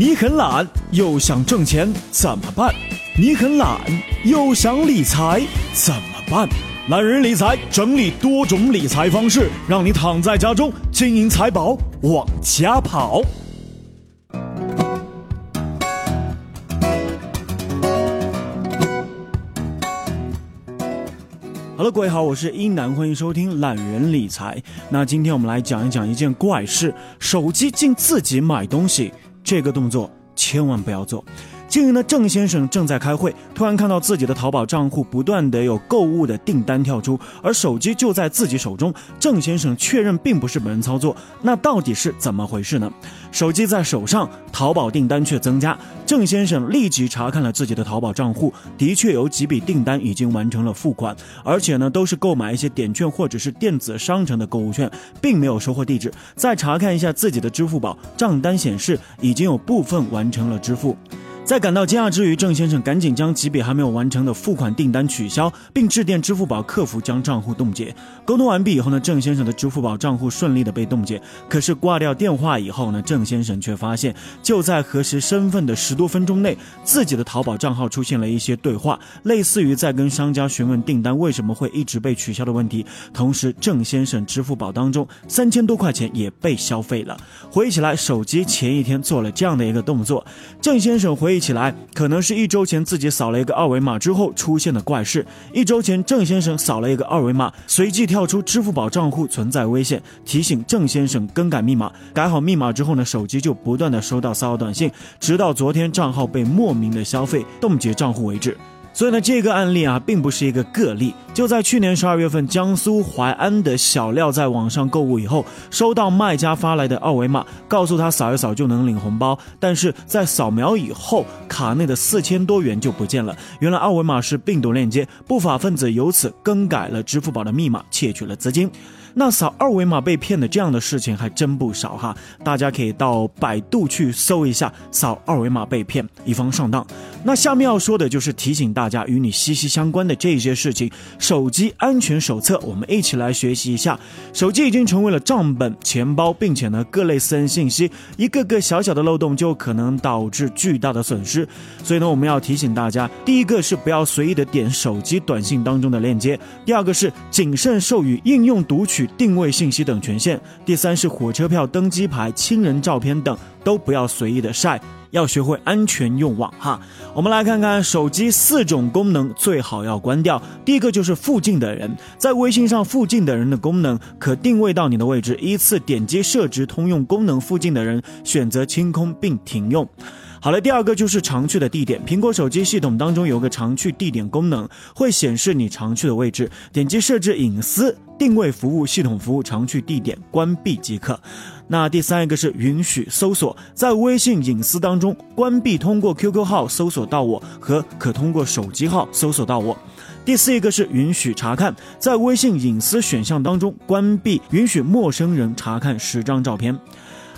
你很懒又想挣钱怎么办？你很懒又想理财怎么办？懒人理财整理多种理财方式，让你躺在家中，金银财宝往家跑。Hello，各位好，我是一南，欢迎收听懒人理财。那今天我们来讲一讲一件怪事：手机竟自己买东西，这个动作千万不要做。经营的郑先生正在开会，突然看到自己的淘宝账户不断的有购物的订单跳出，而手机就在自己手中。郑先生确认并不是本人操作，那到底是怎么回事呢？手机在手上，淘宝订单却增加。郑先生立即查看了自己的淘宝账户，的确有几笔订单已经完成了付款，而且呢都是购买一些点券或者是电子商城的购物券，并没有收货地址。再查看一下自己的支付宝账单，显示已经有部分完成了支付。在感到惊讶之余，郑先生赶紧将几笔还没有完成的付款订单取消，并致电支付宝客服将账户冻结。沟通完毕以后呢，郑先生的支付宝账户顺利的被冻结。可是挂掉电话以后呢，郑先生却发现，就在核实身份的十多分钟内，自己的淘宝账号出现了一些对话，类似于在跟商家询问订单为什么会一直被取消的问题。同时，郑先生支付宝当中三千多块钱也被消费了。回忆起来，手机前一天做了这样的一个动作。郑先生回忆。起来，可能是一周前自己扫了一个二维码之后出现的怪事。一周前，郑先生扫了一个二维码，随即跳出支付宝账户存在危险，提醒郑先生更改密码。改好密码之后呢，手机就不断的收到骚扰短信，直到昨天账号被莫名的消费冻结账户为止。所以呢，这个案例啊，并不是一个个例。就在去年十二月份，江苏淮安的小廖在网上购物以后，收到卖家发来的二维码，告诉他扫一扫就能领红包。但是在扫描以后，卡内的四千多元就不见了。原来二维码是病毒链接，不法分子由此更改了支付宝的密码，窃取了资金。那扫二维码被骗的这样的事情还真不少哈，大家可以到百度去搜一下“扫二维码被骗，以防上当”。那下面要说的就是提醒大家与你息息相关的这些事情。手机安全手册，我们一起来学习一下。手机已经成为了账本、钱包，并且呢各类私人信息，一个个小小的漏洞就可能导致巨大的损失。所以呢，我们要提醒大家，第一个是不要随意的点手机短信当中的链接；第二个是谨慎授予应用读取定位信息等权限。第三是火车票、登机牌、亲人照片等都不要随意的晒，要学会安全用网哈。我们来看看手机四种功能最好要关掉。第一个就是附近的人，在微信上附近的人的功能可定位到你的位置，依次点击设置通用功能，附近的人选择清空并停用。好了，第二个就是常去的地点。苹果手机系统当中有个常去地点功能，会显示你常去的位置。点击设置隐私定位服务系统服务常去地点关闭即可。那第三一个是允许搜索，在微信隐私当中关闭通过 QQ 号搜索到我和可通过手机号搜索到我。第四一个是允许查看，在微信隐私选项当中关闭允许陌生人查看十张照片。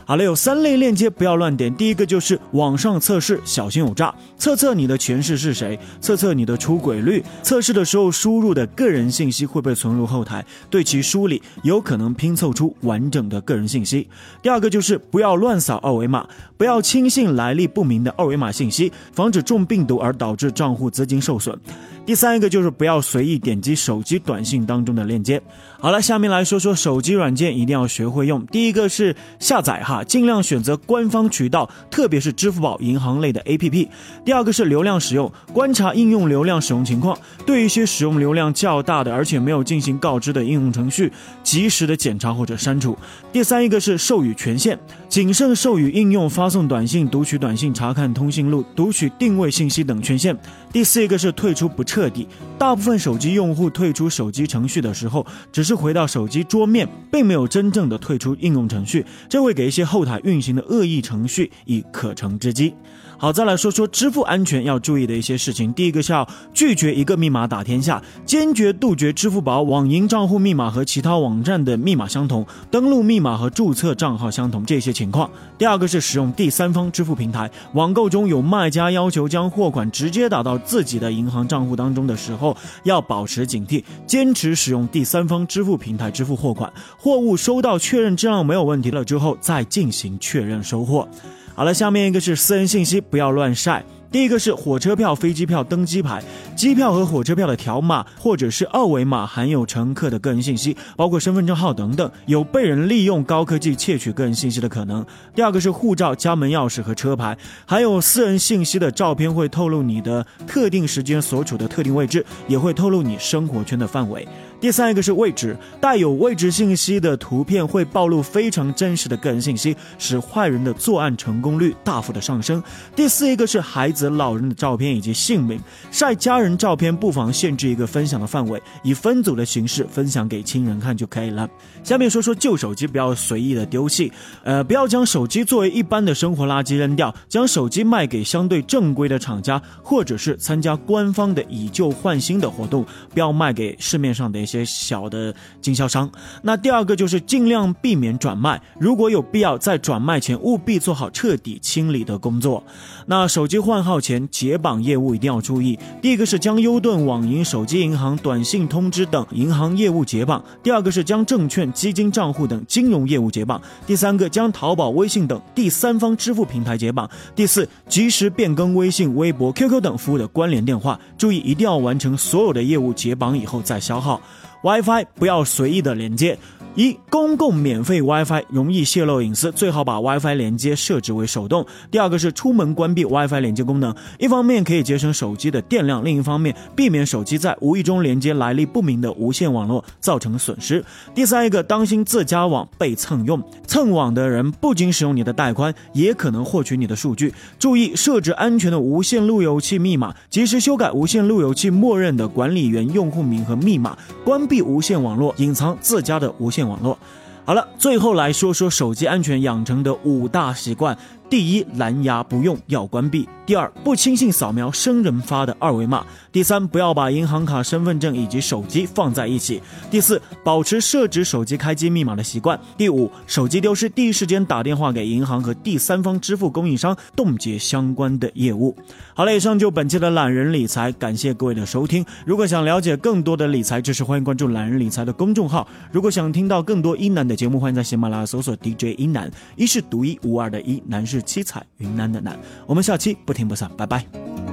好了，有三类链接不要乱点。第一个就是网上测试，小心有诈。测测你的前世是谁，测测你的出轨率。测试的时候输入的个人信息会被存入后台，对其梳理，有可能拼凑出完整的个人信息。第二个就是不要乱扫二维码，不要轻信来历不明的二维码信息，防止中病毒而导致账户资金受损。第三一个就是不要随意点击手机短信当中的链接。好了，下面来说说手机软件一定要学会用。第一个是下载哈，尽量选择官方渠道，特别是支付宝、银行类的 APP。第二个是流量使用，观察应用流量使用情况，对一些使用流量较大的而且没有进行告知的应用程序，及时的检查或者删除。第三一个是授予权限，谨慎授予应用发送短信、读取短信、查看通讯录、读取定位信息等权限。第四一个是退出不彻底，大部分手机用户退出手机程序的时候，只是回到手机桌面，并没有真正的退出应用程序，这会给一些后台运行的恶意程序以可乘之机。好，再来说说支付安全要注意的一些事情。第一个是要拒绝一个密码打天下，坚决杜绝支付宝、网银账户密码和其他网站的密码相同，登录密码和注册账号相同这些情况。第二个是使用第三方支付平台，网购中有卖家要求将货款直接打到自己的银行账户当当中的时候，要保持警惕，坚持使用第三方支付平台支付货款。货物收到确认质量没有问题了之后，再进行确认收货。好了，下面一个是私人信息，不要乱晒。第一个是火车票、飞机票登机牌、机票和火车票的条码或者是二维码含有乘客的个人信息，包括身份证号等等，有被人利用高科技窃取个人信息的可能。第二个是护照、家门钥匙和车牌，还有私人信息的照片会透露你的特定时间所处的特定位置，也会透露你生活圈的范围。第三一个是位置，带有位置信息的图片会暴露非常真实的个人信息，使坏人的作案成功率大幅的上升。第四一个是孩子、老人的照片以及姓名，晒家人照片不妨限制一个分享的范围，以分组的形式分享给亲人看就可以了。下面说说旧手机不要随意的丢弃，呃，不要将手机作为一般的生活垃圾扔掉，将手机卖给相对正规的厂家，或者是参加官方的以旧换新的活动，不要卖给市面上的一些。些小的经销商，那第二个就是尽量避免转卖，如果有必要，在转卖前务必做好彻底清理的工作。那手机换号前解绑业务一定要注意，第一个是将优盾、网银、手机银行、短信通知等银行业务解绑；第二个是将证券、基金账户等金融业务解绑；第三个将淘宝、微信等第三方支付平台解绑；第四，及时变更微信、微博、QQ 等服务的关联电话，注意一定要完成所有的业务解绑以后再消耗。WiFi 不要随意的连接。一公共免费 WiFi 容易泄露隐私，最好把 WiFi 连接设置为手动。第二个是出门关闭 WiFi 连接功能，一方面可以节省手机的电量，另一方面避免手机在无意中连接来历不明的无线网络造成损失。第三一个，当心自家网被蹭用，蹭网的人不仅使用你的带宽，也可能获取你的数据。注意设置安全的无线路由器密码，及时修改无线路由器默认的管理员用户名和密码，关闭无线网络，隐藏自家的无线。网络，好了，最后来说说手机安全养成的五大习惯。第一，蓝牙不用，要关闭。第二，不轻信扫描生人发的二维码。第三，不要把银行卡、身份证以及手机放在一起。第四，保持设置手机开机密码的习惯。第五，手机丢失第一时间打电话给银行和第三方支付供应商，冻结相关的业务。好了，以上就本期的懒人理财，感谢各位的收听。如果想了解更多的理财知识，欢迎关注懒人理财的公众号。如果想听到更多一男的节目，欢迎在喜马拉雅搜索 DJ 一男，一是独一无二的一，男是。七彩云南的南，我们下期不听不散，拜拜。